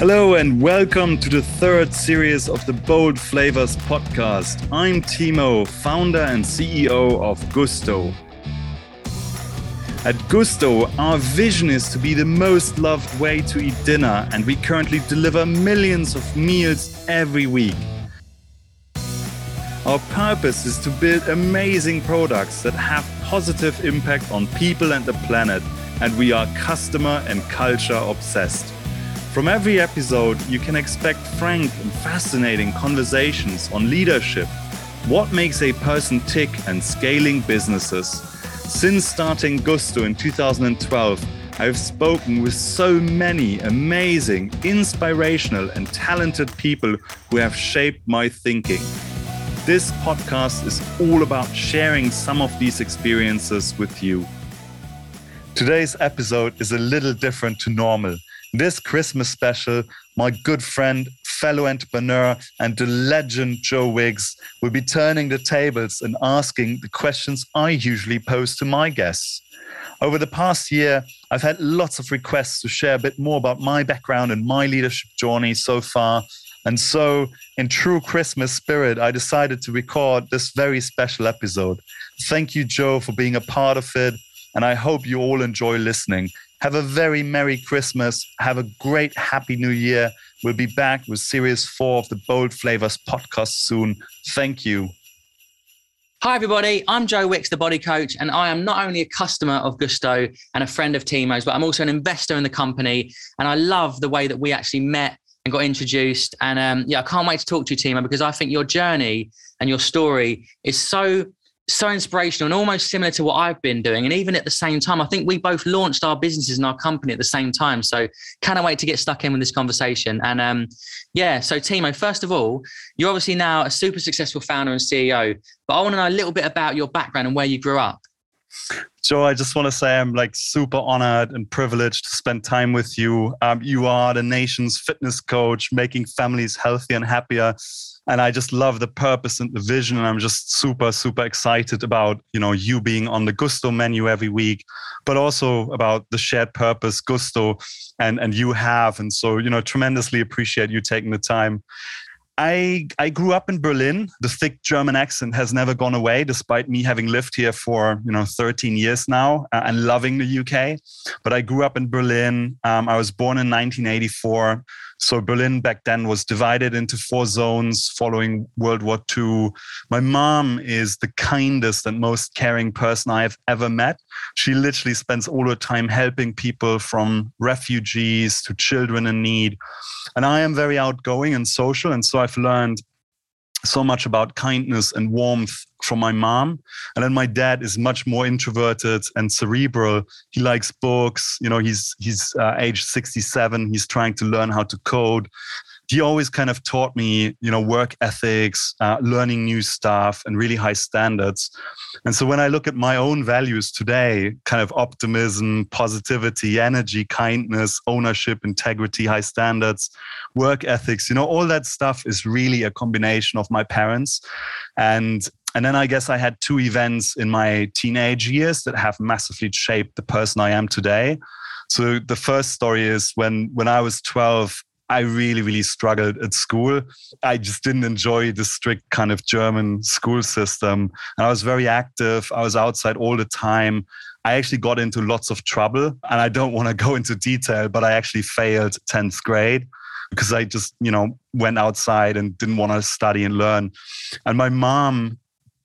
Hello, and welcome to the third series of the Bold Flavors podcast. I'm Timo, founder and CEO of Gusto. At Gusto, our vision is to be the most loved way to eat dinner, and we currently deliver millions of meals every week. Our purpose is to build amazing products that have positive impact on people and the planet, and we are customer and culture obsessed. From every episode, you can expect frank and fascinating conversations on leadership, what makes a person tick, and scaling businesses. Since starting Gusto in 2012, I have spoken with so many amazing, inspirational, and talented people who have shaped my thinking. This podcast is all about sharing some of these experiences with you. Today's episode is a little different to normal this Christmas special, my good friend, fellow entrepreneur, and the legend Joe Wicks will be turning the tables and asking the questions I usually pose to my guests. Over the past year, I've had lots of requests to share a bit more about my background and my leadership journey so far. And so, in true Christmas spirit, I decided to record this very special episode. Thank you, Joe, for being a part of it. And I hope you all enjoy listening. Have a very Merry Christmas. Have a great Happy New Year. We'll be back with series four of the Bold Flavors podcast soon. Thank you. Hi, everybody. I'm Joe Wicks, the body coach, and I am not only a customer of Gusto and a friend of Timo's, but I'm also an investor in the company. And I love the way that we actually met and got introduced. And um, yeah, I can't wait to talk to you, Timo, because I think your journey and your story is so so inspirational and almost similar to what I've been doing. And even at the same time, I think we both launched our businesses and our company at the same time. So cannot wait to get stuck in with this conversation. And um, yeah, so Timo, first of all, you're obviously now a super successful founder and CEO, but I want to know a little bit about your background and where you grew up. Joe, I just want to say I'm like super honored and privileged to spend time with you. Um, you are the nation's fitness coach, making families healthier and happier and I just love the purpose and the vision. And I'm just super, super excited about, you know, you being on the Gusto menu every week, but also about the shared purpose Gusto and, and you have. And so, you know, tremendously appreciate you taking the time. I, I grew up in Berlin. The thick German accent has never gone away, despite me having lived here for you know 13 years now uh, and loving the UK. But I grew up in Berlin. Um, I was born in 1984. So Berlin back then was divided into four zones following World War II. My mom is the kindest and most caring person I've ever met. She literally spends all her time helping people from refugees to children in need. And I am very outgoing and social. And so I've learned so much about kindness and warmth from my mom. And then my dad is much more introverted and cerebral. He likes books. You know he's he's uh, age 67 he's trying to learn how to code he always kind of taught me, you know, work ethics, uh, learning new stuff, and really high standards. And so when I look at my own values today, kind of optimism, positivity, energy, kindness, ownership, integrity, high standards, work ethics, you know, all that stuff is really a combination of my parents. And and then I guess I had two events in my teenage years that have massively shaped the person I am today. So the first story is when when I was 12, I really, really struggled at school. I just didn't enjoy the strict kind of German school system. And I was very active. I was outside all the time. I actually got into lots of trouble. And I don't want to go into detail, but I actually failed 10th grade because I just, you know, went outside and didn't want to study and learn. And my mom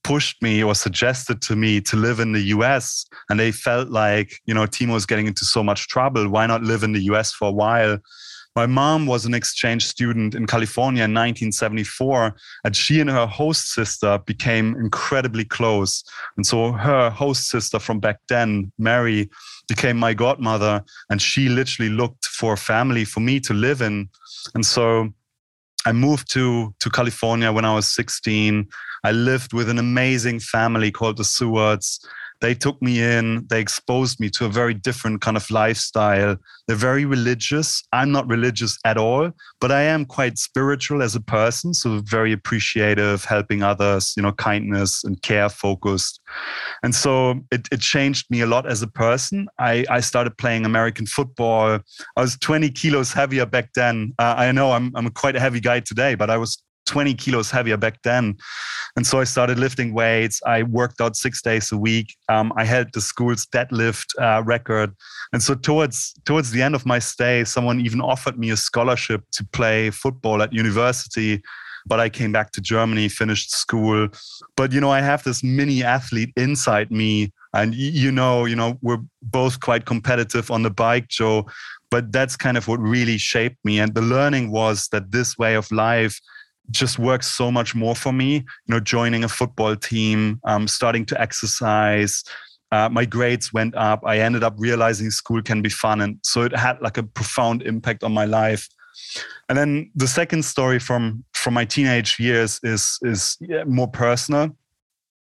pushed me or suggested to me to live in the US. And they felt like, you know, Timo's getting into so much trouble. Why not live in the US for a while? My mom was an exchange student in California in 1974, and she and her host sister became incredibly close. And so her host sister from back then, Mary, became my godmother, and she literally looked for a family for me to live in. And so I moved to, to California when I was 16. I lived with an amazing family called the Sewards they took me in, they exposed me to a very different kind of lifestyle. They're very religious. I'm not religious at all, but I am quite spiritual as a person. So very appreciative, helping others, you know, kindness and care focused. And so it, it changed me a lot as a person. I, I started playing American football. I was 20 kilos heavier back then. Uh, I know I'm, I'm quite a heavy guy today, but I was 20 kilos heavier back then. And so I started lifting weights. I worked out six days a week. Um, I held the school's deadlift uh, record. And so towards towards the end of my stay, someone even offered me a scholarship to play football at university. But I came back to Germany, finished school. But you know, I have this mini athlete inside me. And you know, you know, we're both quite competitive on the bike, Joe. But that's kind of what really shaped me. And the learning was that this way of life just works so much more for me. You know, joining a football team, um, starting to exercise. Uh, my grades went up. I ended up realizing school can be fun, and so it had like a profound impact on my life. And then the second story from from my teenage years is is more personal.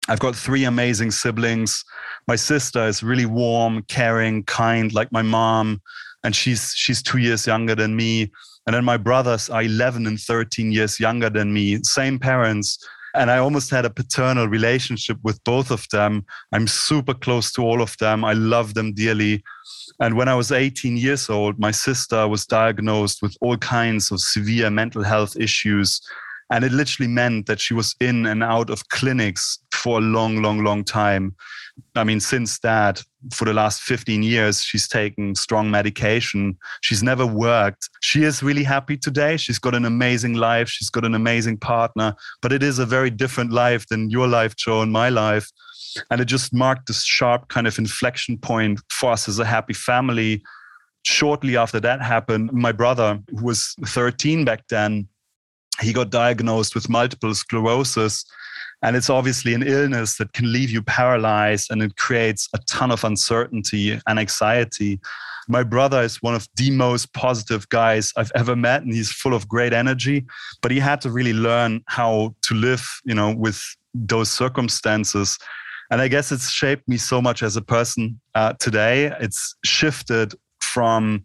I've got three amazing siblings. My sister is really warm, caring, kind, like my mom, and she's she's two years younger than me. And then my brothers are 11 and 13 years younger than me, same parents. And I almost had a paternal relationship with both of them. I'm super close to all of them. I love them dearly. And when I was 18 years old, my sister was diagnosed with all kinds of severe mental health issues. And it literally meant that she was in and out of clinics for a long, long, long time. I mean, since that, for the last 15 years, she's taken strong medication. She's never worked. She is really happy today. She's got an amazing life. She's got an amazing partner, but it is a very different life than your life, Joe, and my life. And it just marked this sharp kind of inflection point for us as a happy family. Shortly after that happened, my brother, who was 13 back then, he got diagnosed with multiple sclerosis and it's obviously an illness that can leave you paralyzed and it creates a ton of uncertainty and anxiety. My brother is one of the most positive guys I've ever met, and he's full of great energy. But he had to really learn how to live, you know, with those circumstances. And I guess it's shaped me so much as a person uh, today. It's shifted from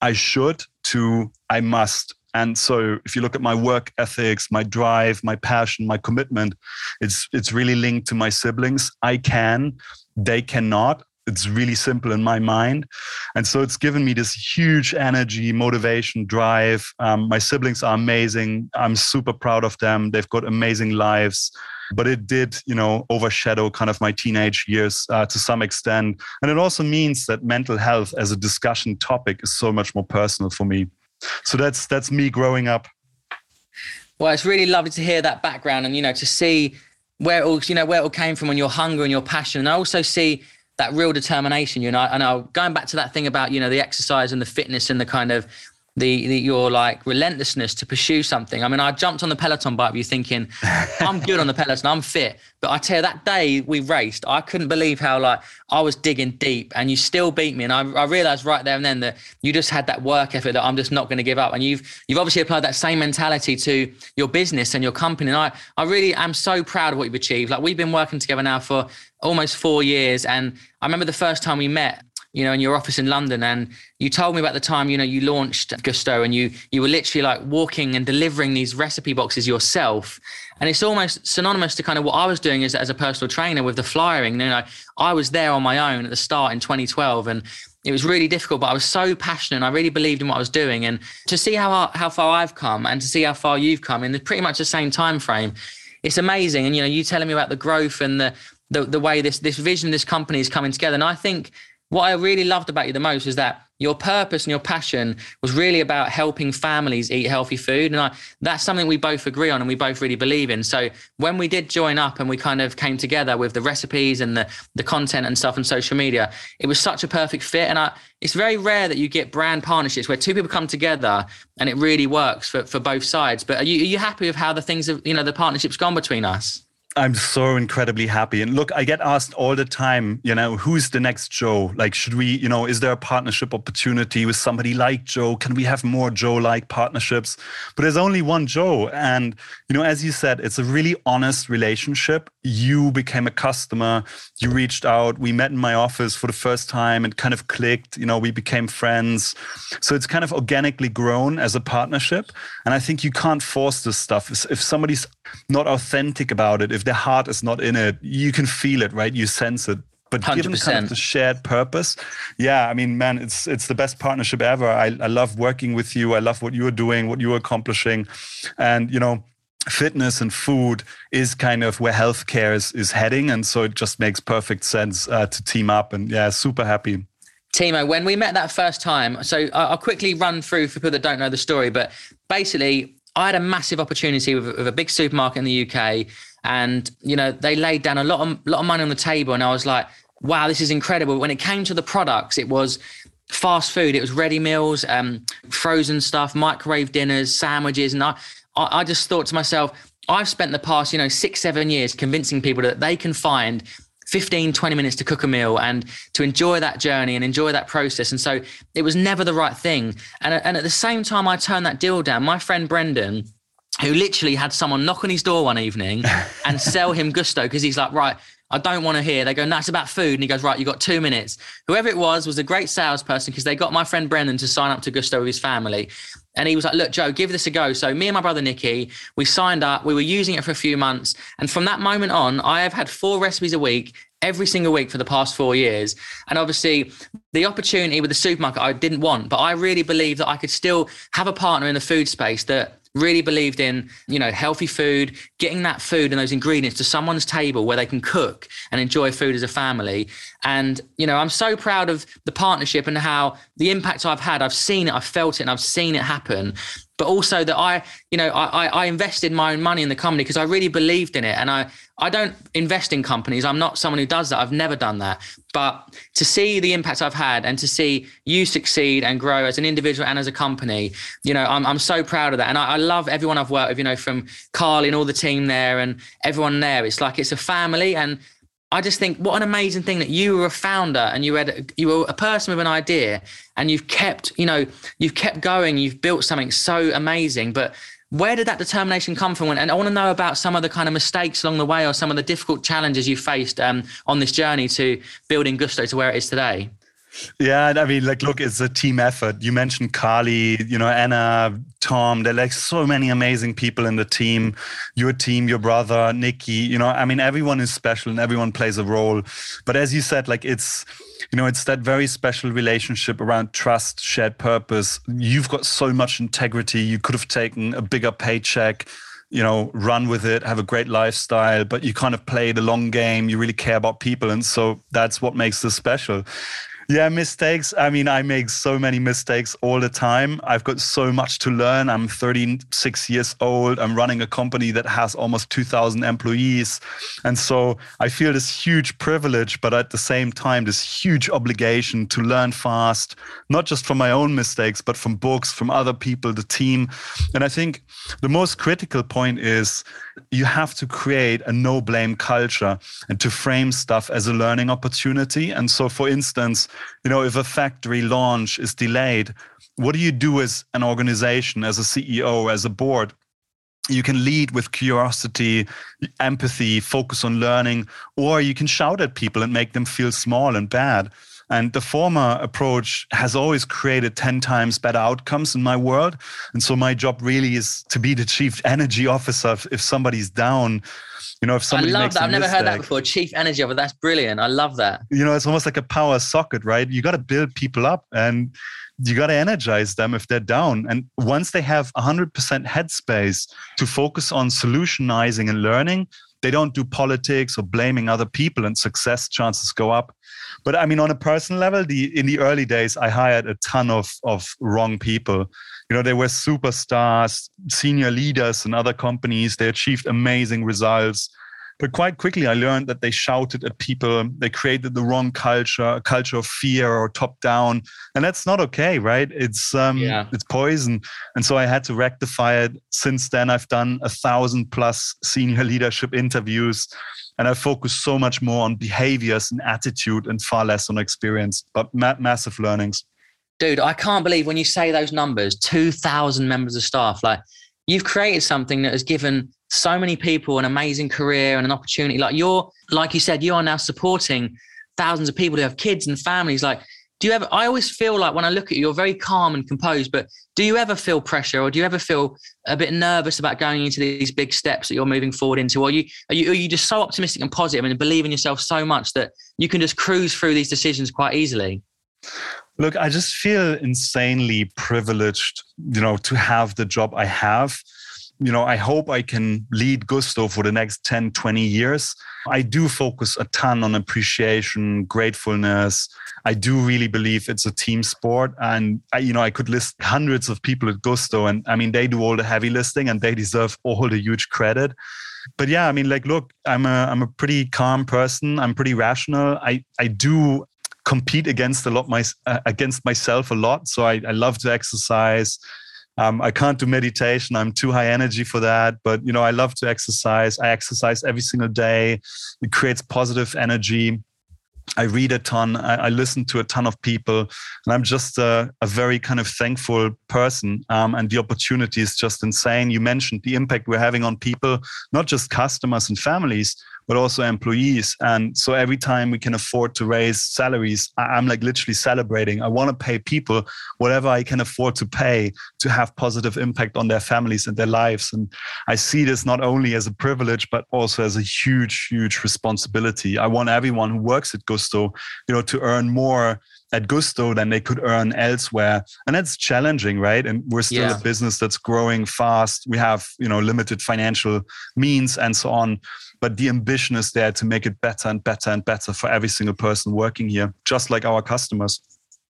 I should to I must. And so if you look at my work ethics, my drive, my passion, my commitment, it's it's really linked to my siblings. I can, they cannot. It's really simple in my mind. And so it's given me this huge energy, motivation, drive. Um, my siblings are amazing. I'm super proud of them. They've got amazing lives but it did you know overshadow kind of my teenage years uh, to some extent and it also means that mental health as a discussion topic is so much more personal for me so that's that's me growing up. Well, it's really lovely to hear that background and you know to see where it all you know where it all came from and your hunger and your passion. And I also see that real determination. You know, and I going back to that thing about you know the exercise and the fitness and the kind of the, the, your like relentlessness to pursue something. I mean, I jumped on the Peloton bike with you thinking, I'm good on the Peloton, I'm fit. But I tell you, that day we raced, I couldn't believe how like I was digging deep and you still beat me. And I, I realized right there and then that you just had that work effort that I'm just not going to give up. And you've you've obviously applied that same mentality to your business and your company. And I, I really am so proud of what you've achieved. Like we've been working together now for almost four years. And I remember the first time we met, you know, in your office in London. And you told me about the time, you know, you launched Gusto and you you were literally like walking and delivering these recipe boxes yourself. And it's almost synonymous to kind of what I was doing as, as a personal trainer with the flyering. You know, I was there on my own at the start in 2012 and it was really difficult, but I was so passionate. I really believed in what I was doing. And to see how how far I've come and to see how far you've come in the, pretty much the same time frame, it's amazing. And you know, you telling me about the growth and the the, the way this this vision, this company is coming together. And I think what I really loved about you the most is that your purpose and your passion was really about helping families eat healthy food. And I, that's something we both agree on and we both really believe in. So when we did join up and we kind of came together with the recipes and the, the content and stuff on social media, it was such a perfect fit. And I, it's very rare that you get brand partnerships where two people come together and it really works for, for both sides. But are you, are you happy with how the things have, you know, the partnership's gone between us? I'm so incredibly happy. And look, I get asked all the time, you know, who's the next Joe? Like, should we, you know, is there a partnership opportunity with somebody like Joe? Can we have more Joe like partnerships? But there's only one Joe. And, you know, as you said, it's a really honest relationship. You became a customer, you reached out, we met in my office for the first time and kind of clicked, you know, we became friends. So it's kind of organically grown as a partnership. And I think you can't force this stuff. If somebody's not authentic about it, if their heart is not in it, you can feel it, right? You sense it. But 100%. given kind of the shared purpose, yeah, I mean, man, it's it's the best partnership ever. I, I love working with you. I love what you're doing, what you're accomplishing, and you know, fitness and food is kind of where healthcare is is heading, and so it just makes perfect sense uh, to team up. And yeah, super happy. Timo, when we met that first time, so I'll quickly run through for people that don't know the story, but basically, I had a massive opportunity with, with, a big supermarket in the UK, and you know they laid down a lot of lot of money on the table, and I was like, "Wow, this is incredible." When it came to the products, it was fast food, it was ready meals, um, frozen stuff, microwave dinners, sandwiches, and I, I, I just thought to myself, I've spent the past, you know, six, seven years convincing people that they can find 15, 20 minutes to cook a meal and to enjoy that journey and enjoy that process. And so it was never the right thing. And, and at the same time, I turned that deal down. My friend Brendan, who literally had someone knock on his door one evening and sell him gusto because he's like, right, I don't want to hear. They go, no, it's about food. And he goes, right, you got two minutes. Whoever it was was a great salesperson because they got my friend Brendan to sign up to Gusto with his family. And he was like, look, Joe, give this a go. So me and my brother Nicky, we signed up. We were using it for a few months. And from that moment on, I have had four recipes a week every single week for the past four years. And obviously, the opportunity with the supermarket I didn't want, but I really believe that I could still have a partner in the food space that really believed in you know healthy food getting that food and those ingredients to someone's table where they can cook and enjoy food as a family. And you know i'm so proud of the partnership and how the impact i've had. I've seen it i've felt it and i've seen it happen. But also that I, you know, I, I invested my own money in the company because I really believed in it. And I, I don't invest in companies. I'm not someone who does that. I've never done that. But to see the impact I've had and to see you succeed and grow as an individual and as a company, you know, I'm, I'm so proud of that. And I, I love everyone I've worked with, you know, from Carl and all the team there and everyone there. It's like it's a family. And I just think what an amazing thing that you were a founder and you had you were a person with an idea and you've kept you know you've kept going you've built something so amazing but where did that determination come from and I want to know about some of the kind of mistakes along the way or some of the difficult challenges you faced um, on this journey to building Gusto to where it is today yeah, I mean, like, look, it's a team effort. You mentioned Carly, you know, Anna, Tom. There are like so many amazing people in the team. Your team, your brother, Nikki. You know, I mean, everyone is special and everyone plays a role. But as you said, like, it's you know, it's that very special relationship around trust, shared purpose. You've got so much integrity. You could have taken a bigger paycheck you know, run with it, have a great lifestyle, but you kind of play the long game. You really care about people. And so that's what makes this special. Yeah, mistakes. I mean, I make so many mistakes all the time. I've got so much to learn. I'm 36 years old. I'm running a company that has almost 2,000 employees. And so I feel this huge privilege, but at the same time, this huge obligation to learn fast, not just from my own mistakes, but from books, from other people, the team. And I think the most critical point is you have to create a no blame culture and to frame stuff as a learning opportunity. And so, for instance, you know, if a factory launch is delayed, what do you do as an organization, as a CEO, as a board? You can lead with curiosity, empathy, focus on learning, or you can shout at people and make them feel small and bad. And the former approach has always created 10 times better outcomes in my world. And so my job really is to be the chief energy officer if somebody's down. You know, if somebody I love that. I've never mistake, heard that before. Chief energy officer. That's brilliant. I love that. You know, it's almost like a power socket, right? You got to build people up and you got to energize them if they're down. And once they have 100% headspace to focus on solutionizing and learning, they don't do politics or blaming other people and success chances go up but I mean, on a personal level, the in the early days, I hired a ton of of wrong people. You know, they were superstars, senior leaders in other companies. They achieved amazing results. But quite quickly, I learned that they shouted at people. They created the wrong culture, a culture of fear or top down, and that's not okay, right? It's um, yeah. it's poison, and so I had to rectify it. Since then, I've done a thousand plus senior leadership interviews, and I focus so much more on behaviors and attitude, and far less on experience. But ma- massive learnings. Dude, I can't believe when you say those numbers, two thousand members of staff, like you've created something that has given so many people an amazing career and an opportunity. Like you're, like you said, you are now supporting thousands of people who have kids and families. Like, do you ever? I always feel like when I look at you, you're very calm and composed. But do you ever feel pressure, or do you ever feel a bit nervous about going into these big steps that you're moving forward into? Or are you are you, are you just so optimistic and positive and believe in yourself so much that you can just cruise through these decisions quite easily? Look, I just feel insanely privileged, you know, to have the job I have. You know, I hope I can lead Gusto for the next 10, 20 years. I do focus a ton on appreciation, gratefulness. I do really believe it's a team sport. And, I, you know, I could list hundreds of people at Gusto. And I mean, they do all the heavy listing and they deserve all the huge credit but yeah i mean like look i'm a i'm a pretty calm person i'm pretty rational i i do compete against a lot my uh, against myself a lot. So I, I love to exercise. Um, I can't do meditation. I'm too high energy for that. But you know, I love to exercise. I exercise every single day. It creates positive energy. I read a ton. I, I listen to a ton of people, and I'm just a, a very kind of thankful person. Um, and the opportunity is just insane. You mentioned the impact we're having on people, not just customers and families, but also employees. And so every time we can afford to raise salaries, I'm like literally celebrating. I want to pay people whatever I can afford to pay to have positive impact on their families and their lives. And I see this not only as a privilege, but also as a huge, huge responsibility. I want everyone who works at Gusto, you know, to earn more at Gusto than they could earn elsewhere. And that's challenging, right? And we're still yeah. a business that's growing fast. We have, you know, limited financial means and so on but the ambition is there to make it better and better and better for every single person working here, just like our customers.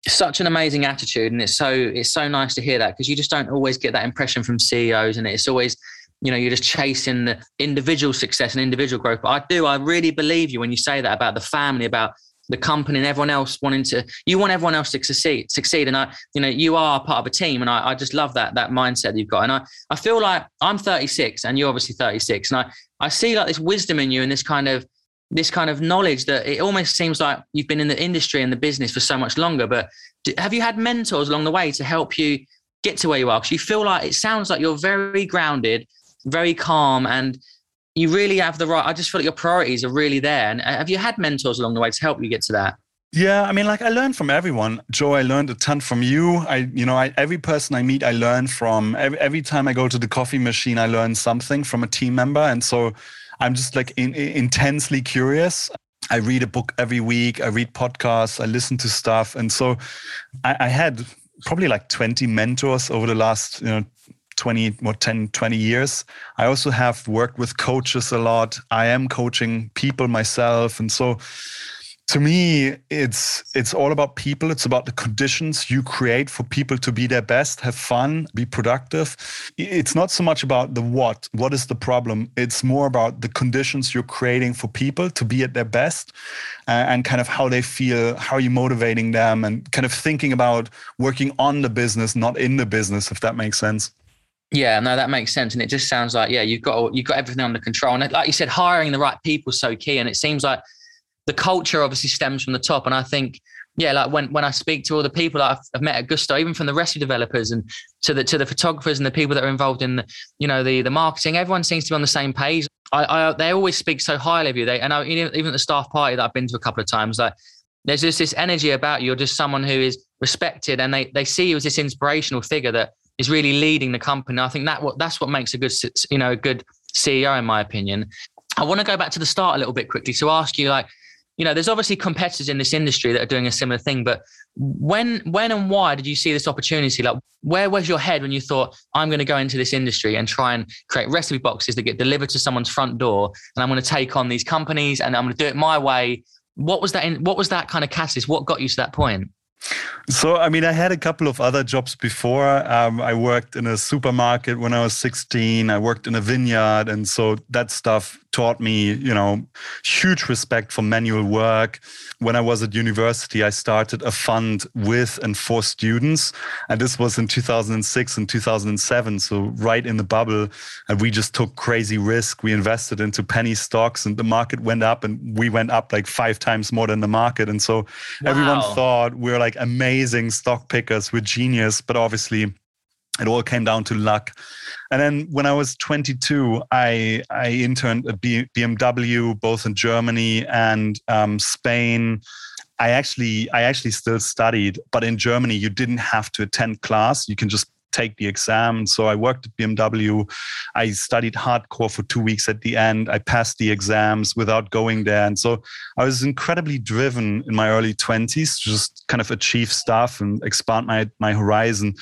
Such an amazing attitude, and it's so it's so nice to hear that because you just don't always get that impression from CEOs, and it's always you know you're just chasing the individual success and individual growth. But I do, I really believe you when you say that about the family, about the company and everyone else wanting to you want everyone else to succeed succeed. And i you know you are part of a team and i, I just love that that mindset that you've got. And i i feel like i'm 36 and you're obviously 36 and i i see like this wisdom in you and this kind of this kind of knowledge that it almost seems like you've been in the industry and the business for so much longer. But have you had mentors along the way to help you get to where you are? Because you feel like it sounds like you're very grounded very calm and you really have the right. I just feel like your priorities are really there. And uh, have you had mentors along the way to help you get to that? Yeah, I mean, like I learned from everyone. Joe, I learned a ton from you. I, you know, I, every person I meet, I learn from. Every, every time I go to the coffee machine, I learn something from a team member, and so I'm just like in, in, intensely curious. I read a book every week. I read podcasts. I listen to stuff, and so I, I had probably like 20 mentors over the last you know 20 or 10 20 years. I also have worked with coaches a lot. I am coaching people myself. And so to me it's it's all about people. It's about the conditions you create for people to be their best have fun be productive. It's not so much about the what what is the problem. It's more about the conditions you're creating for people to be at their best and kind of how they feel how you're motivating them and kind of thinking about working on the business not in the business if that makes sense yeah, no, that makes sense, and it just sounds like yeah, you've got you've got everything under control, and like you said, hiring the right people is so key, and it seems like the culture obviously stems from the top, and I think yeah, like when when I speak to all the people that I've, I've met at Gusto, even from the recipe developers and to the to the photographers and the people that are involved in the you know the the marketing, everyone seems to be on the same page. I, I they always speak so highly of you. They and I, even at the staff party that I've been to a couple of times, like there's just this energy about you. You're just someone who is respected, and they they see you as this inspirational figure that is really leading the company. I think that what that's what makes a good you know a good CEO in my opinion. I want to go back to the start a little bit quickly to ask you like you know there's obviously competitors in this industry that are doing a similar thing but when when and why did you see this opportunity like where was your head when you thought i'm going to go into this industry and try and create recipe boxes that get delivered to someone's front door and i'm going to take on these companies and i'm going to do it my way what was that in, what was that kind of catalyst what got you to that point so, I mean, I had a couple of other jobs before. Um, I worked in a supermarket when I was 16. I worked in a vineyard. And so that stuff taught me, you know, huge respect for manual work. When I was at university, I started a fund with and for students. And this was in 2006 and 2007. So right in the bubble. And we just took crazy risk. We invested into penny stocks and the market went up and we went up like five times more than the market. And so wow. everyone thought we we're like amazing stock pickers. We're genius. But obviously it all came down to luck. And then when I was 22, I I interned at BMW both in Germany and um, Spain. I actually I actually still studied, but in Germany you didn't have to attend class. You can just take the exam. So I worked at BMW. I studied hardcore for two weeks at the end. I passed the exams without going there. And so I was incredibly driven in my early 20s to just kind of achieve stuff and expand my, my horizon.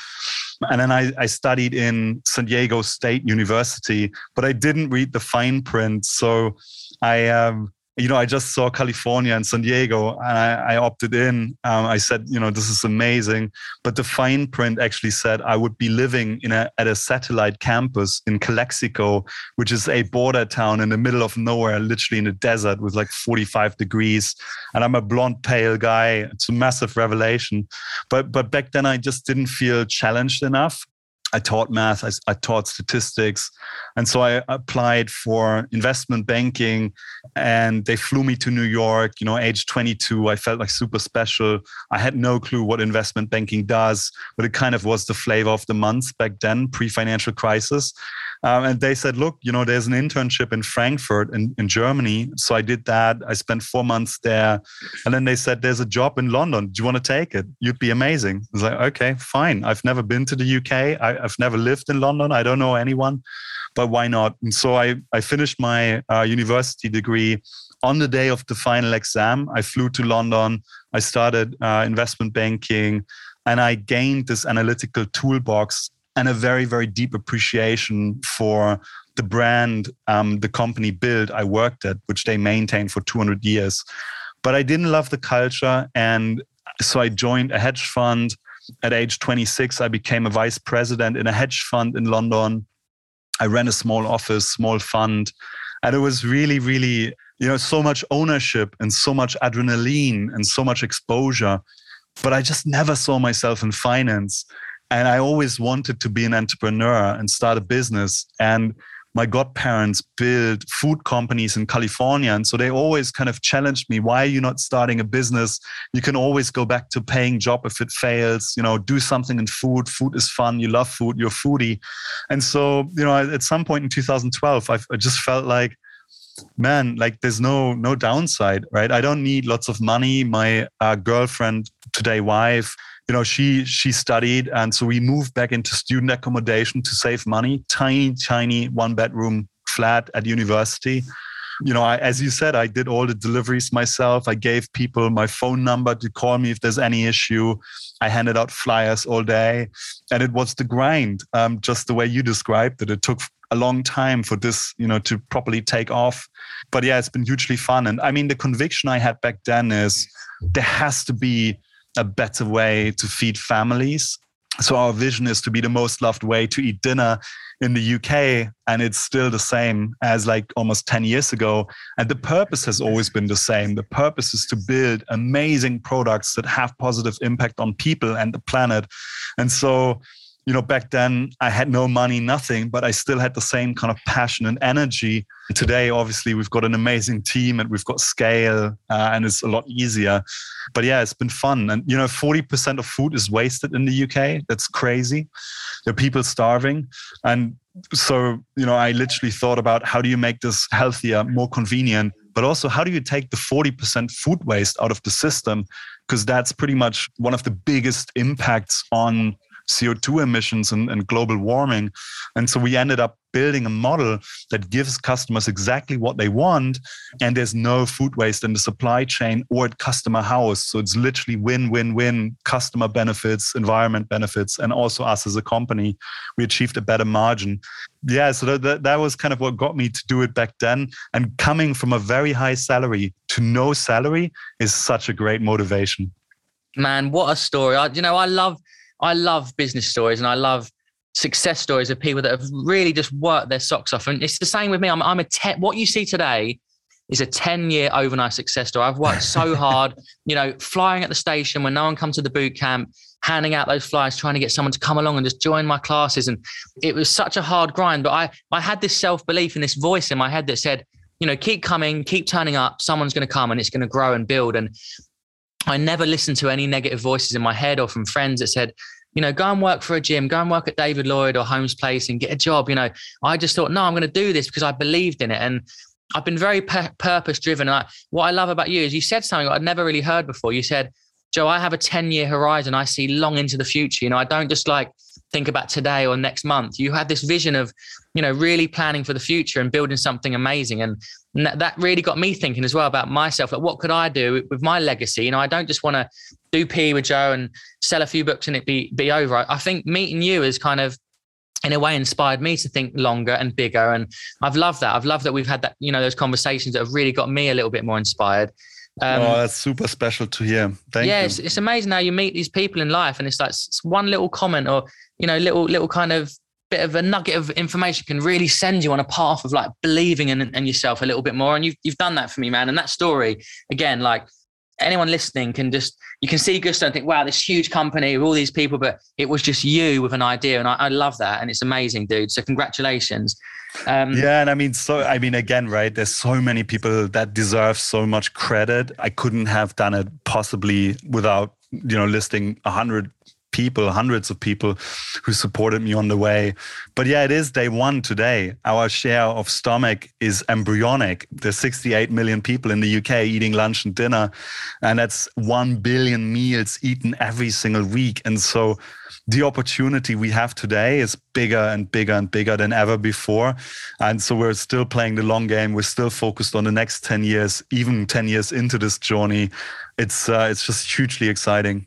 And then I, I studied in San Diego State University, but I didn't read the fine print. So I um, you know, I just saw California and San Diego and I, I opted in. Um, I said, you know, this is amazing. But the fine print actually said I would be living in a, at a satellite campus in Calexico, which is a border town in the middle of nowhere, literally in the desert with like 45 degrees. And I'm a blonde, pale guy. It's a massive revelation. But, but back then I just didn't feel challenged enough. I taught math, I, I, taught statistics. And so I applied for investment banking and they flew me to New York, you know, age 22. I felt like super special. I had no clue what investment banking does, but it kind of was the flavor of the month back then, pre financial crisis. Um, and they said, look, you know, there's an internship in Frankfurt in, in Germany. So I did that. I spent four months there. And then they said, there's a job in London. Do you want to take it? You'd be amazing. I was like, okay, fine. I've never been to the UK. I, have never lived in London. I don't know anyone, but why not? And so I, I finished my uh, university degree on the day of the final exam. I flew to London. I started uh, investment banking and I gained this analytical toolbox and a very, very deep appreciation for the brand um, the company built I worked at, which they maintained for 200 years. But I didn't love the culture. And so I joined a hedge fund. At age 26, I became a vice president in a hedge fund in London. I ran a small office, small fund. And it was really, really, you know, so much ownership and so much adrenaline and so much exposure. But I just never saw myself in finance. And I always wanted to be an entrepreneur and start a business. And my godparents built food companies in California. And so they always kind of challenged me, why are you not starting a business? You can always go back to paying job if it fails, you know, do something in food. Food is fun. You love food. You're foodie. And so, you know, at some point in 2012, I, I just felt like, man like there's no no downside right i don't need lots of money my uh, girlfriend today wife you know she she studied and so we moved back into student accommodation to save money. Tiny tiny one bedroom flat at university. You know I, as you said i did all the deliveries myself. I gave people my phone number to call me if there's any issue. I handed out flyers all day. And it was the grind um, just the way you described it. It took a long time for this you know to properly take off. But yeah it's been hugely fun. And i mean the conviction i had back then is there has to be a better way to feed families. So our vision is to be the most loved way to eat dinner in the UK. And it's still the same as like almost 10 years ago. And the purpose has always been the same. The purpose is to build amazing products that have positive impact on people and the planet. And so you know, back then I had no money, nothing, but I still had the same kind of passion and energy. Today, obviously, we've got an amazing team and we've got scale uh, and it's a lot easier. But yeah, it's been fun. And, you know, 40% of food is wasted in the UK. That's crazy. There are people starving. And so, you know, I literally thought about how do you make this healthier, more convenient, but also how do you take the 40% food waste out of the system? Because that's pretty much one of the biggest impacts on CO2 emissions and, and global warming. And so we ended up building a model that gives customers exactly what they want and there's no food waste in the supply chain or at customer house so it's literally win win win customer benefits environment benefits and also us as a company. We achieved a better margin. Yeah so that, that, that was kind of what got me to do it back then. And coming from a very high salary to no salary is such a great motivation. Man what a story. I, you know i love I love business stories and I love success stories of people that have really just worked their socks off. And it's the same with me. I'm, I'm a 10, what you see today is a 10 year overnight success story. I've worked so hard, you know, flying at the station when no one comes to the boot camp, handing out those flyers, trying to get someone to come along and just join my classes. And it was such a hard grind. But I, I had this self belief and this voice in my head that said, you know, keep coming, keep turning up. Someone's going to come and it's going to grow and build. And I never listened to any negative voices in my head or from friends that said, you know, go and work for a gym, go and work at David Lloyd or Holmes Place and get a job. You know, I just thought, no, I'm going to do this because I believed in it. And I've been very pur- purpose driven. What I love about you is you said something I'd never really heard before. You said, Joe, I have a 10 year horizon. I see long into the future. You know, I don't just like think about today or next month. You had this vision of, you know, really planning for the future and building something amazing. And that really got me thinking as well about myself. Like, what could I do with my legacy? You know, I don't just want to do PE with Joe and sell a few books and it be be over. I, I think meeting you is kind of in a way inspired me to think longer and bigger and i've loved that i've loved that we've had that you know those conversations that have really got me a little bit more inspired um, oh that's super special to hear thank yeah you. It's, it's amazing how you meet these people in life and it's like it's one little comment or you know little little kind of bit of a nugget of information can really send you on a path of like believing in, in yourself a little bit more and you've, you've done that for me man and that story again like anyone listening can just you can see Gusto and think, wow, this huge company with all these people, but it was just you with an idea, and I, I love that, and it's amazing, dude. So congratulations. Um, yeah, and I mean, so I mean, again, right? There's so many people that deserve so much credit. I couldn't have done it possibly without you know listing a hundred people, hundreds of people who supported me on the way. But yeah, it is day one today. Our share of stomach is embryonic. There's 68 million people in the UK eating lunch and dinner, and that's 1 billion meals eaten every single week. And so the opportunity we have today is bigger and bigger and bigger than ever before. And so we're still playing the long game. We're still focused on the next 10 years, even 10 years into this journey. It's uh, it's just hugely exciting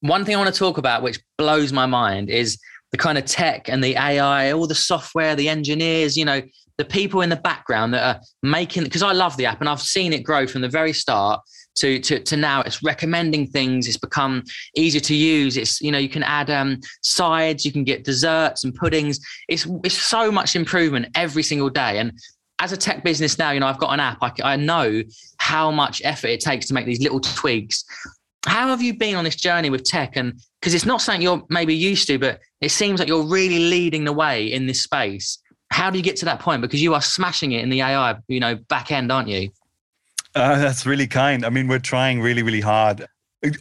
one thing I want to talk about, which blows my mind, is the kind of tech and the AI, all the software, the engineers, you know, the people in the background that are making because I love the app and I've seen it grow from the very start to, to, to now it's recommending things. It's become easier to use. It's, you know, you can add um, sides, you can get desserts and puddings. It's, it's so much improvement every single day. And as a tech business now, you know, I've got an app. I, I know how much effort it takes to make these little tweaks how have you been on this journey with tech? And because it's not something you're maybe used to but it seems like you're really leading the way in this space. How do you get to that point? Because you are smashing it in the ai you know back end aren't you? Uh, that's really kind. I mean we're trying really really hard.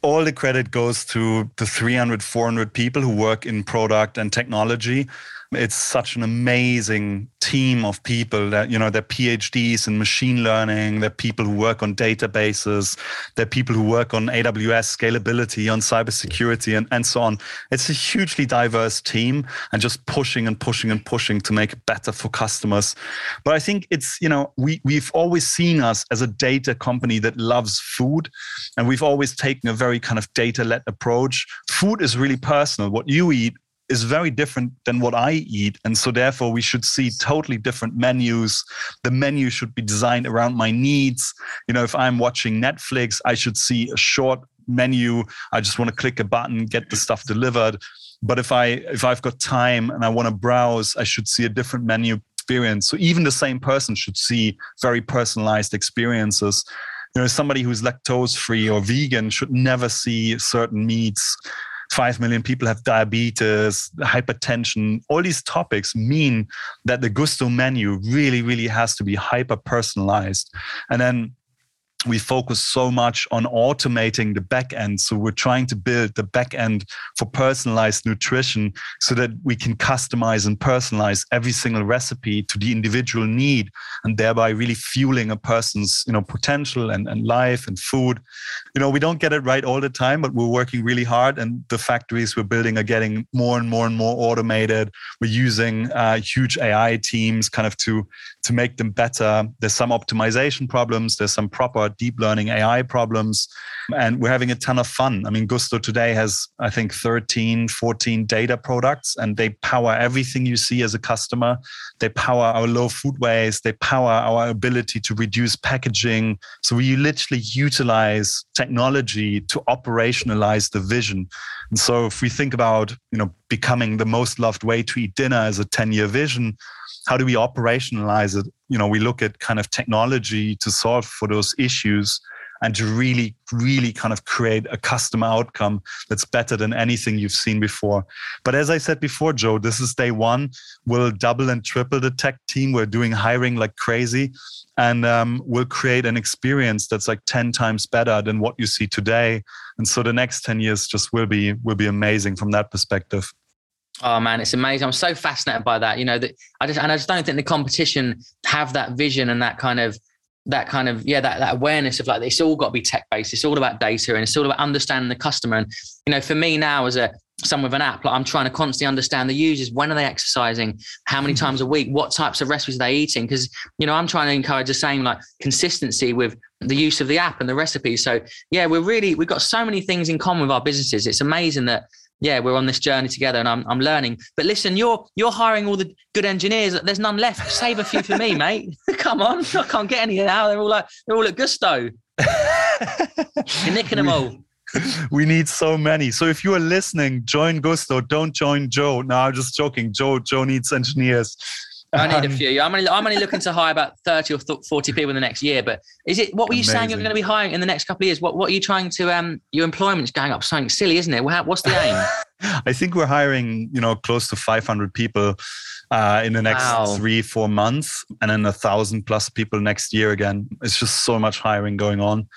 All the credit goes to the 300 400 people who work in product and technology it's such an amazing team of people that, you know, they're PhDs in machine learning, they're people who work on databases, they're people who work on AWS scalability, on cybersecurity, and, and so on. It's a hugely diverse team and just pushing and pushing and pushing to make it better for customers. But I think it's, you know, we, we've always seen us as a data company that loves food. And we've always taken a very kind of data led approach. Food is really personal. What you eat is very different than what I eat. And so, therefore, we should see totally different menus. The menu should be designed around my needs. You know, if I'm watching Netflix, I should see a short menu. I just want to click a button, get the stuff delivered. But if I if I've got time and I want to browse, I should see a different menu experience. So even the same person should see very personalized experiences. You know, somebody who's lactose free or vegan should never see certain meats 5 million people have diabetes, hypertension. All these topics mean that the Gusto menu really, really has to be hyper personalized. And then we focus so much on automating the back end. So we're trying to build the back end for personalized nutrition so that we can customize and personalize every single recipe to the individual need and thereby really fueling a person's, you know, potential and, and life and food. You know, we don't get it right all the time, but we're working really hard and the factories we're building are getting more and more and more automated. We're using uh, huge AI teams kind of to to make them better. There's some optimization problems, there's some proper deep learning AI problems. And we're having a ton of fun. I mean, Gusto today has, I think, 13, 14 data products, and they power everything you see as a customer. They power our low food waste, they power our ability to reduce packaging. So we literally utilize technology to operationalize the vision. And so if we think about, you know, becoming the most loved way to eat dinner as a 10-year vision, how do we operationalize it? You know, we look at kind of technology to solve for those issues and to really, really kind of create a custom outcome that's better than anything you've seen before. But as I said before, Joe, this is day one. We'll double and triple the tech team. We're doing hiring like crazy, and um, we'll create an experience that's like 10 times better than what you see today. And so the next 10 years just will be will be amazing from that perspective. Oh man, it's amazing. I'm so fascinated by that. You know, that I just and I just don't think the competition have that vision and that kind of that kind of yeah that, that awareness of like it's all got to be tech based it's all about data and it's all about understanding the customer. And you know for me now as a someone with an app like i'm trying to constantly understand the users. When are they exercising? How many mm-hmm. times a week? What types of recipes are they eating? Because you know i'm trying to encourage the same like consistency with the use of the app and the recipes. So yeah we're really we've got so many things in common with our businesses. It's amazing that yeah, we're on this journey together and I'm, I'm learning. But listen, you're you're hiring all the good engineers. There's none left. Save a few for me, mate. Come on. I can't get any now. They're all like they're all at Gusto. You're nicking them all. we need so many. So if you are listening, join Gusto. Don't join Joe. No, I'm just joking. Joe Joe needs engineers. I need a um, few. I'm only, I'm only looking to hire about 30 or 40 people in the next year. But is it, what were you Amazing. saying you're going to be hiring in the next couple of years? What, what are you trying to, um, your employment's going up something silly, isn't it? What's the aim? I think we're hiring, you know, close to 500 people uh, in the next wow. three, four months, and then a thousand plus people next year again. It's just so much hiring going on.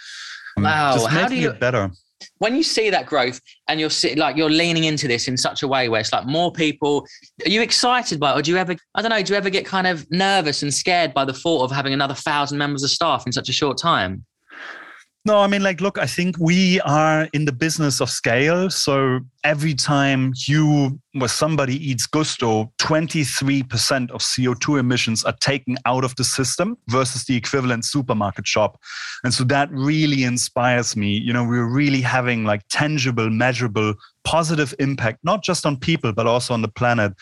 Wow. Just How do you, it better when you see that growth and you're like you're leaning into this in such a way where it's like more people are you excited by it or do you ever i don't know do you ever get kind of nervous and scared by the thought of having another thousand members of staff in such a short time no, I mean, like, look, I think we are in the business of scale. So every time you or somebody eats Gousto, 23% of CO2 emissions are taken out of the system versus the equivalent supermarket shop. And so that really inspires me. You know, we're really having like tangible, measurable, positive impact, not just on people, but also on the planet.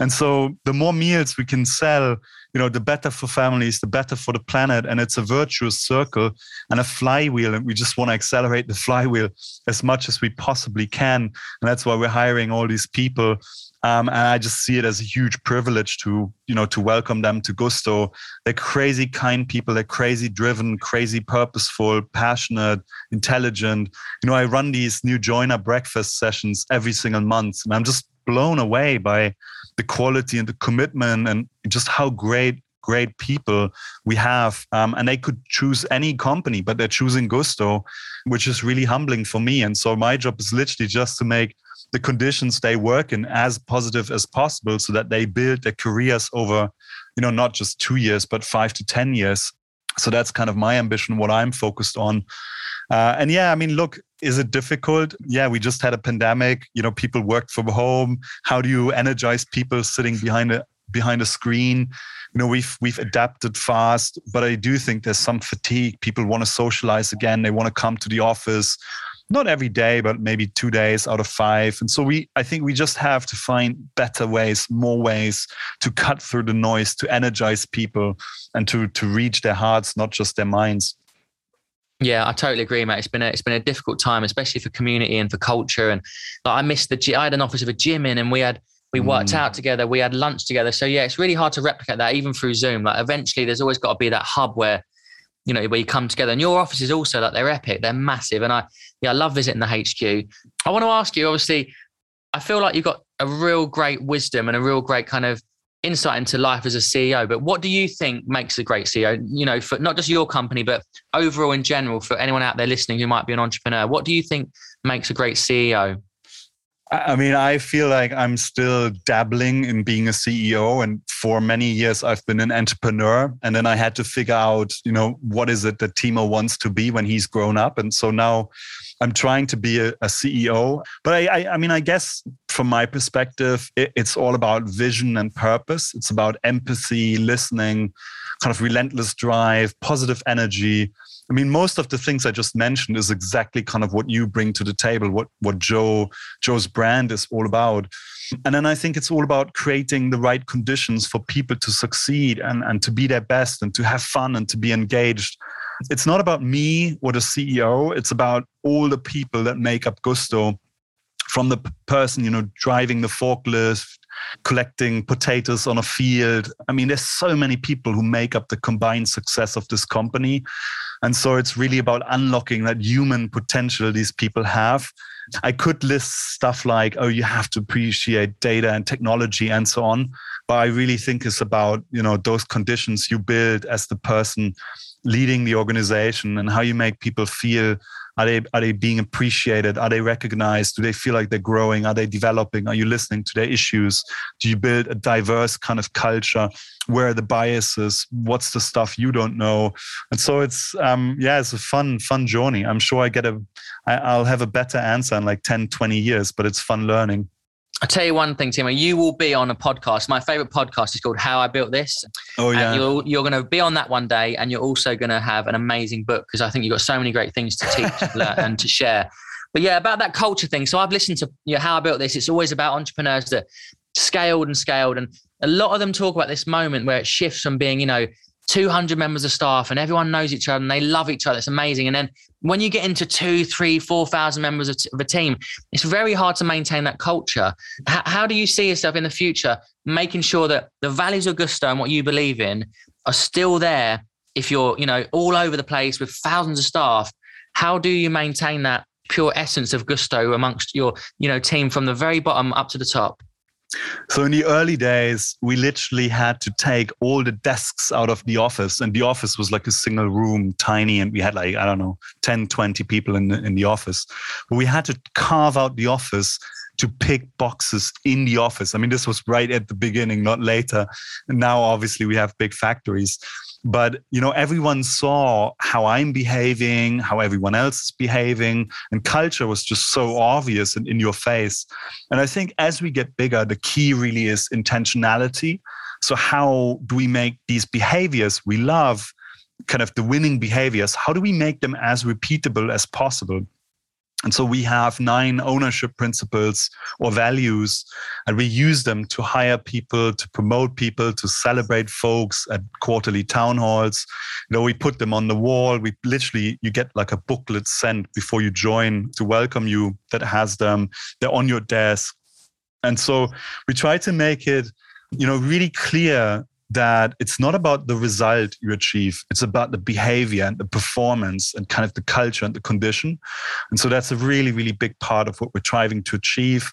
And so the more meals we can sell, you know, the better for families, the better for the planet. And it's a virtuous circle and a flywheel. And we just want to accelerate the flywheel as much as we possibly can. And that's why we're hiring all these people. Um, and I just see it as a huge privilege to, you know, to welcome them to Gousto. They're crazy kind people. They're crazy driven, crazy purposeful, passionate, intelligent. You know, I run these new joiner breakfast sessions every single month, and I'm just blown away by the quality and the commitment and just how great great people we have. Um, and they could choose any company but they're choosing Gousto, which is really humbling for me. And so my job is literally just to make the conditions they work in as positive as possible so that they build their careers over you know not just two years but five to ten years so that's kind of my ambition what i'm focused on uh, and yeah i mean look is it difficult? Yeah, we just had a pandemic. You know, people worked from home. How do you energize people sitting behind a behind a screen? You know, we've we've adapted fast, but I do think there's some fatigue. People want to socialize again. They want to come to the office, not every day, but maybe two days out of five. And so we, I think we just have to find better ways, more ways to cut through the noise, to energize people, and to to reach their hearts, not just their minds. Yeah, I totally agree, mate. It's been a it's been a difficult time, especially for community and for culture. And like, I missed the I had an office of a gym in, and we had we worked mm. out together, we had lunch together. So yeah, it's really hard to replicate that even through Zoom. Like eventually, there's always got to be that hub where you know where you come together. And your office is also like they're epic, they're massive, and I yeah I love visiting the HQ. I want to ask you, obviously, I feel like you've got a real great wisdom and a real great kind of insight into life as a CEO, but what do you think makes a great CEO? You know, for not just your company, but overall in general, for anyone out there listening who might be an entrepreneur, what do you think makes a great CEO? I mean, I feel like I'm still dabbling in being a CEO. And for many years, I've been an entrepreneur. And then I had to figure out, you know, what is it that Timo wants to be when he's grown up. And so now I'm trying to be a, a CEO. But I, I, I, mean, I guess from my perspective, it, it's all about vision and purpose. It's about empathy, listening, kind of relentless drive, positive energy. I mean, most of the things I just mentioned is exactly kind of what you bring to the table, what what Joe Joe's brand is all about. And then I think it's all about creating the right conditions for people to succeed and, and to be their best and to have fun and to be engaged it's not about me or the CEO. It's about all the people that make up Gousto from the person, you know, driving the forklift, collecting potatoes on a field. I mean, there's so many people who make up the combined success of this company. And so it's really about unlocking that human potential these people have. I could list stuff like, oh, you have to appreciate data and technology and so on. But I really think it's about, you know, those conditions you build as the person leading the organization and how you make people feel are they are they being appreciated? Are they recognized? Do they feel like they're growing? Are they developing? Are you listening to their issues? Do you build a diverse kind of culture? Where are the biases? What's the stuff you don't know? And so it's um, yeah, it's a fun fun journey. I'm sure I get a I, I'll have a better answer in like 10, 20 years, but it's fun learning. I'll tell you one thing, Timo. You will be on a podcast. My favorite podcast is called How I Built This. Oh yeah. And you're you're going to be on that one day, and you're also going to have an amazing book because I think you've got so many great things to teach and to share. But yeah, about that culture thing. So I've listened to you know, How I Built This. It's always about entrepreneurs that scaled and scaled, and a lot of them talk about this moment where it shifts from being you know 200 members of staff and everyone knows each other and they love each other. It's amazing. And then when you get into two, three, 4,000 members of, of, a team, it's very hard to maintain that culture. H- how do you see yourself in the future making sure that the values of Gousto and what you believe in are still there if you're, you know, all over the place with thousands of staff? How do you maintain that pure essence of Gousto amongst your, you know, team from the very bottom up to the top? So in the early days, we literally had to take all the desks out of the office and the office was like a single room, tiny. And we had like, I don't know, 10, 20 people in the, in the office. But we had to carve out the office to pick boxes in the office. I mean, this was right at the beginning, not later. And now obviously we have big factories but you know everyone saw how i'm behaving how everyone else is behaving and culture was just so obvious and in your face. And i think as we get bigger the key really is intentionality. So how do we make these behaviors we love kind of the winning behaviors how do we make them as repeatable as possible and so we have nine ownership principles or values, and we use them to hire people, to promote people, to celebrate folks at quarterly town halls. You know, we put them on the wall. We literally, you get like a booklet sent before you join to welcome you that has them. They're on your desk. And so we try to make it, you know, really clear that it's not about the result you achieve it's about the behavior and the performance and kind of the culture and the condition. And so that's a really really big part of what we're striving to achieve.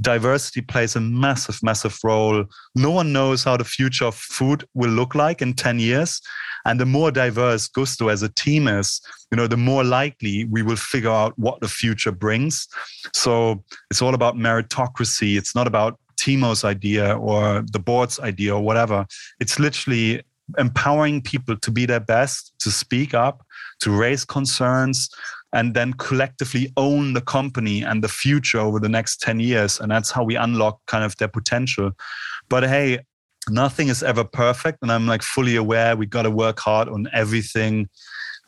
Diversity plays a massive massive role. No one knows how the future of food will look like in 10 years. And the more diverse Gousto as a team is you know the more likely we will figure out what the future brings. So it's all about meritocracy. It's not about Timo's idea or the board's idea or whatever. It's literally empowering people to be their best, to speak up, to raise concerns, and then collectively own the company and the future over the next 10 years. And that's how we unlock kind of their potential. But hey, nothing is ever perfect. And I'm like fully aware we got to work hard on everything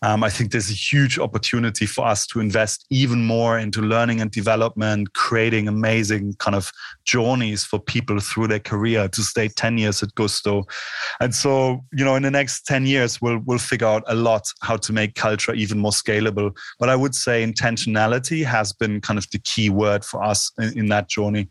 um, I think there's a huge opportunity for us to invest even more into learning and development, creating amazing kind of journeys for people through their career to stay 10 years at Gousto. And so, you know, in the next 10 years, we'll, we'll figure out a lot how to make culture even more scalable. But I would say intentionality has been kind of the key word for us in, in that journey.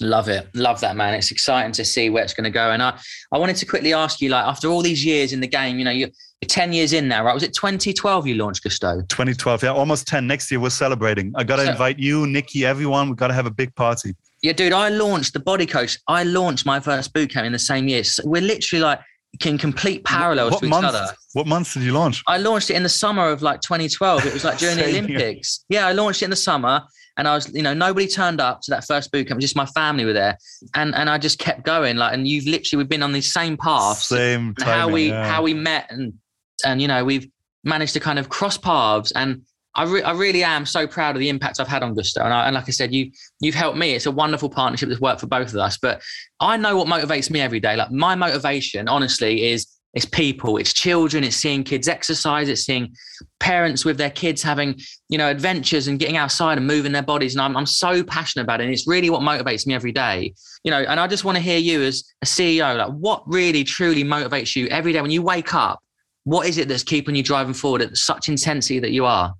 Love it. Love that, man. It's exciting to see where it's going to go. And I, I wanted to quickly ask you, like, after all these years in the game, you know, you, 10 years in now, right? Was it 2012 you launched Gousto? 2012, yeah, almost 10. Next year we're celebrating. I got to so, invite you, Nikki, everyone. We've got to have a big party. Yeah, dude, I launched the body coach. I launched my first boot camp in the same year. So we're literally like in complete parallels what to month, each other. What month did you launch? I launched it in the summer of like 2012. It was like during the Olympics. Yeah, I launched it in the summer and I was, you know, nobody turned up to that first boot camp. Just my family were there, and and I just kept going. Like, and you've literally we've been on the same path. Same timing, how we yeah. how we met and and you know we've managed to kind of cross paths and I, re- I really am so proud of the impact I've had on Gousto. And, I, and like I said, you, you've helped me. It's a wonderful partnership that's worked for both of us. But I know what motivates me every day. Like my motivation, honestly, is it's people, it's children, it's seeing kids exercise, it's seeing parents with their kids having, you know, adventures and getting outside and moving their bodies. And I'm, I'm so passionate about it. And it's really what motivates me every day. You know, and I just want to hear you as a CEO, like what really truly motivates you every day when you wake up what is it that's keeping you driving forward at such intensity that you are?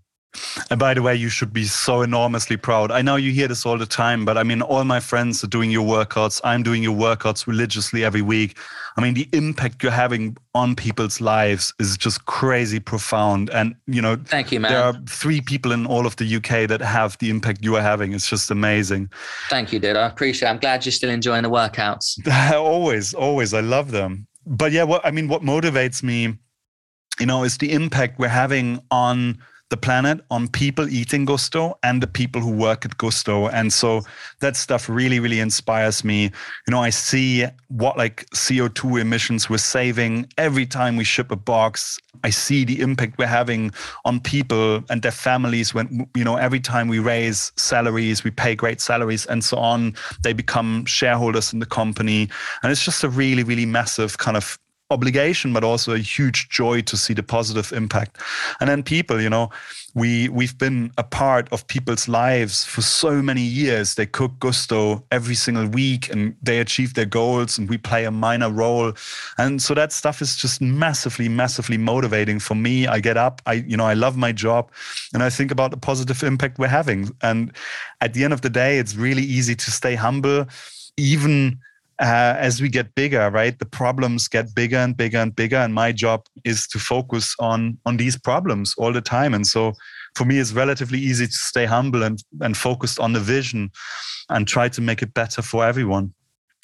And by the way, you should be so enormously proud. I know you hear this all the time, but I mean, all my friends are doing your workouts. I'm doing your workouts religiously every week. I mean, the impact you're having on people's lives is just crazy profound. And, you know, thank you, man. There are three people in all of the UK that have the impact you are having. It's just amazing. Thank you, dude. I appreciate it. I'm glad you're still enjoying the workouts. always, always. I love them. But yeah, what I mean, what motivates me, you know, is the impact we're having on the planet on people eating Gousto and the people who work at Gousto. And so that stuff really, really inspires me. You know, I see what like CO2 emissions we're saving every time we ship a box. I see the impact we're having on people and their families when, you know, every time we raise salaries, we pay great salaries and so on, they become shareholders in the company. And it's just a really, really massive kind of obligation, but also a huge joy to see the positive impact. And then people, you know, we we've been a part of people's lives for so many years. They cook Gousto every single week and they achieve their goals and we play a minor role. And so that stuff is just massively, massively motivating for me. I get up, I, you know, I love my job and I think about the positive impact we're having. And at the end of the day, it's really easy to stay humble, even uh, as we get bigger, right, the problems get bigger and bigger and bigger. And my job is to focus on on these problems all the time. And so for me, it's relatively easy to stay humble and, and focused on the vision and try to make it better for everyone.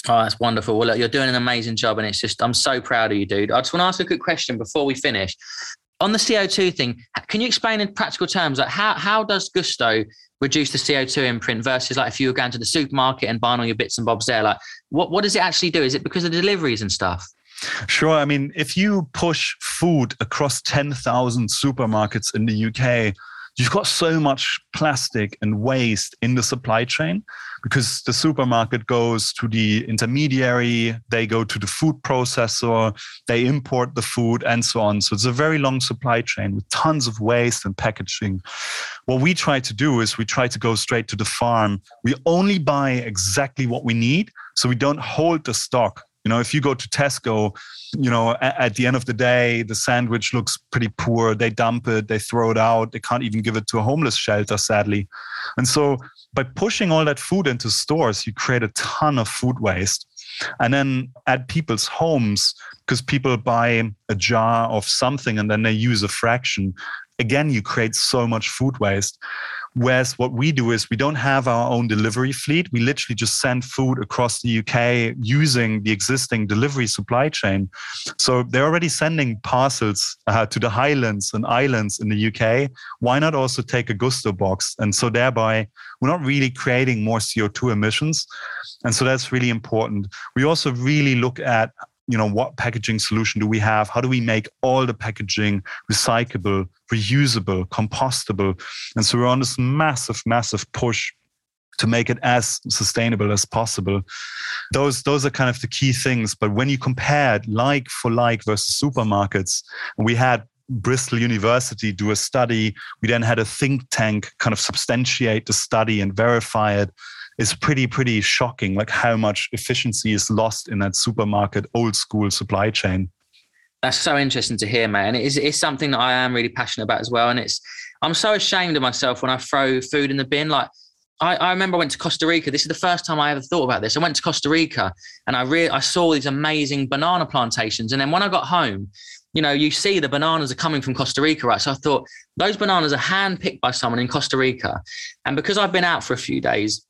Oh, that's wonderful. Well, look, you're doing an amazing job, and it's just I'm so proud of you, dude. I just want to ask a quick question before we finish. On the CO2 thing, can you explain in practical terms like how how does Gousto reduce the CO2 imprint versus like if you were going to the supermarket and buying all your bits and bobs there? Like, what, what does it actually do? Is it because of the deliveries and stuff? Sure. I mean, if you push food across 10,000 supermarkets in the UK, you've got so much plastic and waste in the supply chain because the supermarket goes to the intermediary, they go to the food processor, they import the food, and so on. So it's a very long supply chain with tons of waste and packaging. What we try to do is we try to go straight to the farm. We only buy exactly what we need, so we don't hold the stock. You know, if you go to Tesco, you know, at, at, the end of the day, the sandwich looks pretty poor. They dump it, they throw it out. They can't even give it to a homeless shelter, sadly. And so by pushing all that food into stores, you create a ton of food waste. And then at people's homes, because people buy a jar of something and then they use a fraction, again, you create so much food waste. Whereas what we do is we don't have our own delivery fleet. We literally just send food across the UK using the existing delivery supply chain. So they're already sending parcels uh, to the highlands and islands in the UK. Why not also take a Gousto box? And so thereby, we're not really creating more CO2 emissions. And so that's really important. We also really look at you know what packaging solution do we have? How do we make all the packaging recyclable reusable compostable? And so we're on this massive massive push to make it as sustainable as possible. Those those are kind of the key things. But when you compared like for like versus supermarkets we had Bristol University do a study. We then had a think tank kind of substantiate the study and verify it is pretty pretty shocking like how much efficiency is lost in that supermarket old school supply chain that's so interesting to hear man it is it's something that i am really passionate about as well and it's i'm so ashamed of myself when i throw food in the bin like I, I remember I went to Costa Rica. This is the first time I ever thought about this. I went to Costa Rica and I really I saw these amazing banana plantations. And then when I got home, you know, you see the bananas are coming from Costa Rica, right? So I thought those bananas are hand picked by someone in Costa Rica. And because I've been out for a few days,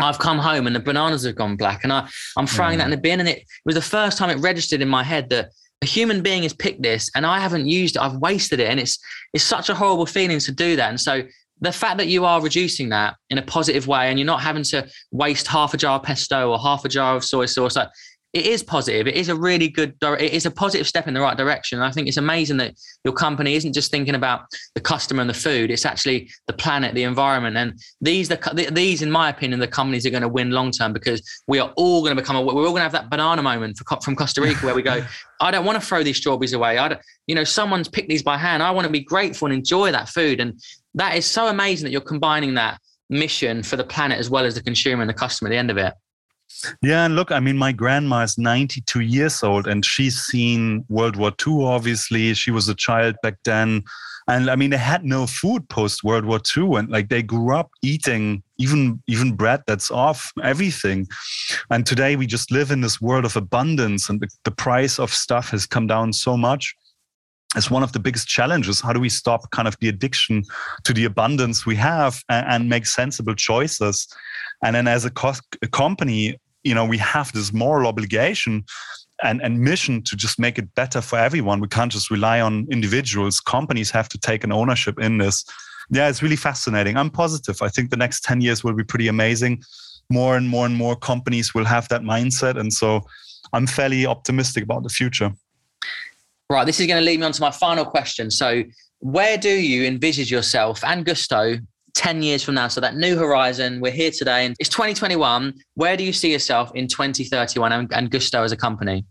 I've come home and the bananas have gone black, and I, I'm throwing mm. that in the bin. And it, it was the first time it registered in my head that a human being has picked this, and I haven't used it. I've wasted it, and it's it's such a horrible feeling to do that. And so the fact that you are reducing that in a positive way, and you're not having to waste half a jar of pesto or half a jar of soy sauce, like it is positive. It is a really good. It is a positive step in the right direction. And I think it's amazing that your company isn't just thinking about the customer and the food. It's actually the planet, the environment, and these the these, in my opinion, the companies are going to win long term because we are all going to become. We're all going to have that banana moment for, from Costa Rica where we go. I don't want to throw these strawberries away. I don't, you know, someone's picked these by hand. I want to be grateful and enjoy that food. And that is so amazing that you're combining that mission for the planet as well as the consumer and the customer at the end of it. Yeah, and look, I mean, my grandma is 92 years old and she's seen World War II, obviously. She was a child back then. And I mean, they had no food post World War II, and like they grew up eating even even bread that's off everything. And today we just live in this world of abundance, and the, the price of stuff has come down so much as one of the biggest challenges. How do we stop kind of the addiction to the abundance we have and, and make sensible choices? And then as a, co- a company, you know, we have this moral obligation and, and mission to just make it better for everyone. We can't just rely on individuals. Companies have to take an ownership in this. Yeah, it's really fascinating. I'm positive. I think the next 10 years will be pretty amazing. More and more and more companies will have that mindset. And so I'm fairly optimistic about the future. Right. This is going to lead me on to my final question. So, where do you envisage yourself and Gousto 10 years from now. So that new horizon, we're here today and it's 2021. Where do you see yourself in 2031 and, and Gousto as a company?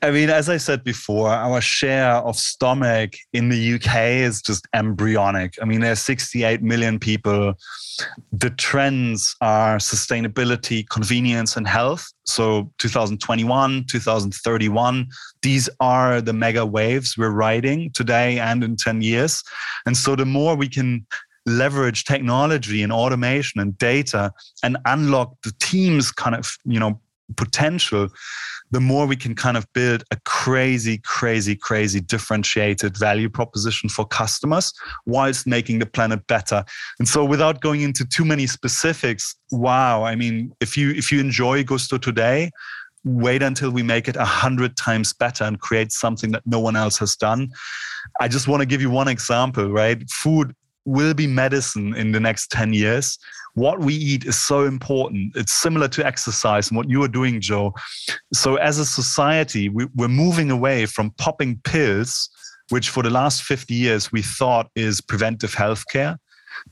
I mean, as I said before, our share of stomach in the UK is just embryonic. I mean, there's 68 million people. The trends are sustainability, convenience, and health. So 2021, 2031, these are the mega waves we're riding today and in 10 years. And so the more we can leverage technology and automation and data and unlock the team's kind of you know potential the more we can kind of build a crazy crazy crazy differentiated value proposition for customers whilst making the planet better. And so without going into too many specifics wow i mean if you if you enjoy Gousto today wait until we make it a hundred times better and create something that no one else has done. I just want to give you one example right? Food will be medicine in the next 10 years. What we eat is so important. It's similar to exercise and what you are doing, Joe. So, as a society, we, we're moving away from popping pills, which for the last 50 years we thought is preventive healthcare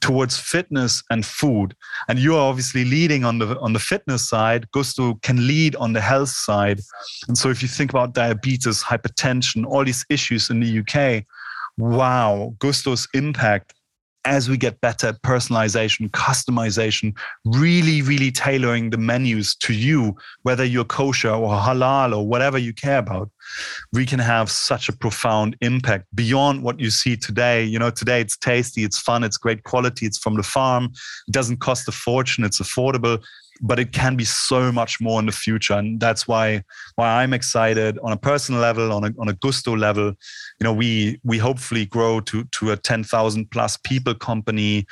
towards fitness and food and you are obviously leading on the on the fitness side Gousto can lead on the health side and so if you think about diabetes hypertension all these issues in the uk wow Gousto's impact as we get better at personalization, customization, really, really tailoring the menus to you, whether you're kosher or halal or whatever you care about, we can have such a profound impact beyond what you see today. You know, today it's tasty, it's fun, it's great quality, it's from the farm, it doesn't cost a fortune, it's affordable but it can be so much more in the future. And that's why why i'm excited on a personal level on a, on a Gousto level. You know we we hopefully grow to to a 10,000 plus people company.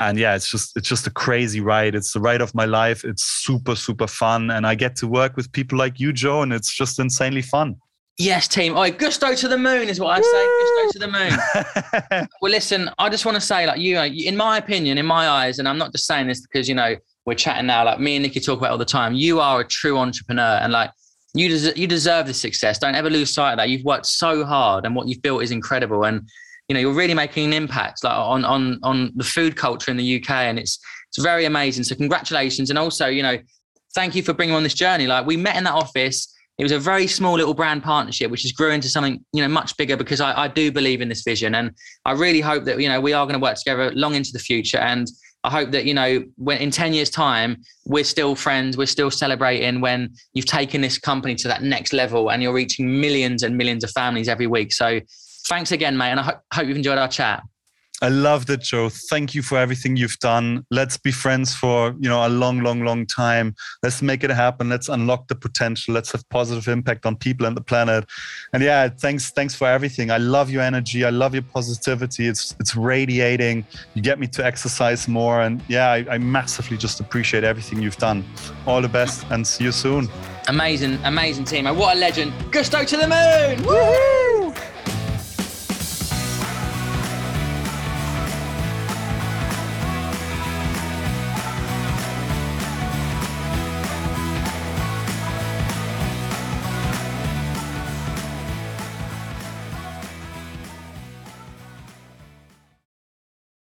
And yeah it's just it's just a crazy ride. It's the ride of my life. It's super super fun. And i get to work with people like you joe and it's just insanely fun. Yes, team. Oh, Gousto to the moon is what I say. Gousto to the moon. well, listen, I just want to say, like you, in my opinion, in my eyes, and I'm not just saying this because you know we're chatting now, like me and Nikki talk about all the time. You are a true entrepreneur, and like you deserve you deserve the success. Don't ever lose sight of that. You've worked so hard, and what you've built is incredible. And you know you're really making an impact, like on on on the food culture in the UK, and it's it's very amazing. So congratulations, and also you know thank you for bringing on this journey. Like we met in that office. It was a very small little brand partnership, which has grew into something you know much bigger because I, I do believe in this vision, and I really hope that you know we are going to work together long into the future. And I hope that you know when in 10 years time we're still friends we're still celebrating when you've taken this company to that next level and you're reaching millions and millions of families every week. So thanks again mate and I ho- hope you've enjoyed our chat I love it, Joe. Thank you for everything you've done. Let's be friends for you know a long, long, long time. Let's make it happen. Let's unlock the potential. Let's have positive impact on people and the planet. And yeah, thanks, thanks for everything. I love your energy. I love your positivity. It's it's radiating. You get me to exercise more. And yeah, I, I massively just appreciate everything you've done. All the best, and see you soon. Amazing, amazing team. What a legend. Gousto to the moon. Woo-hoo!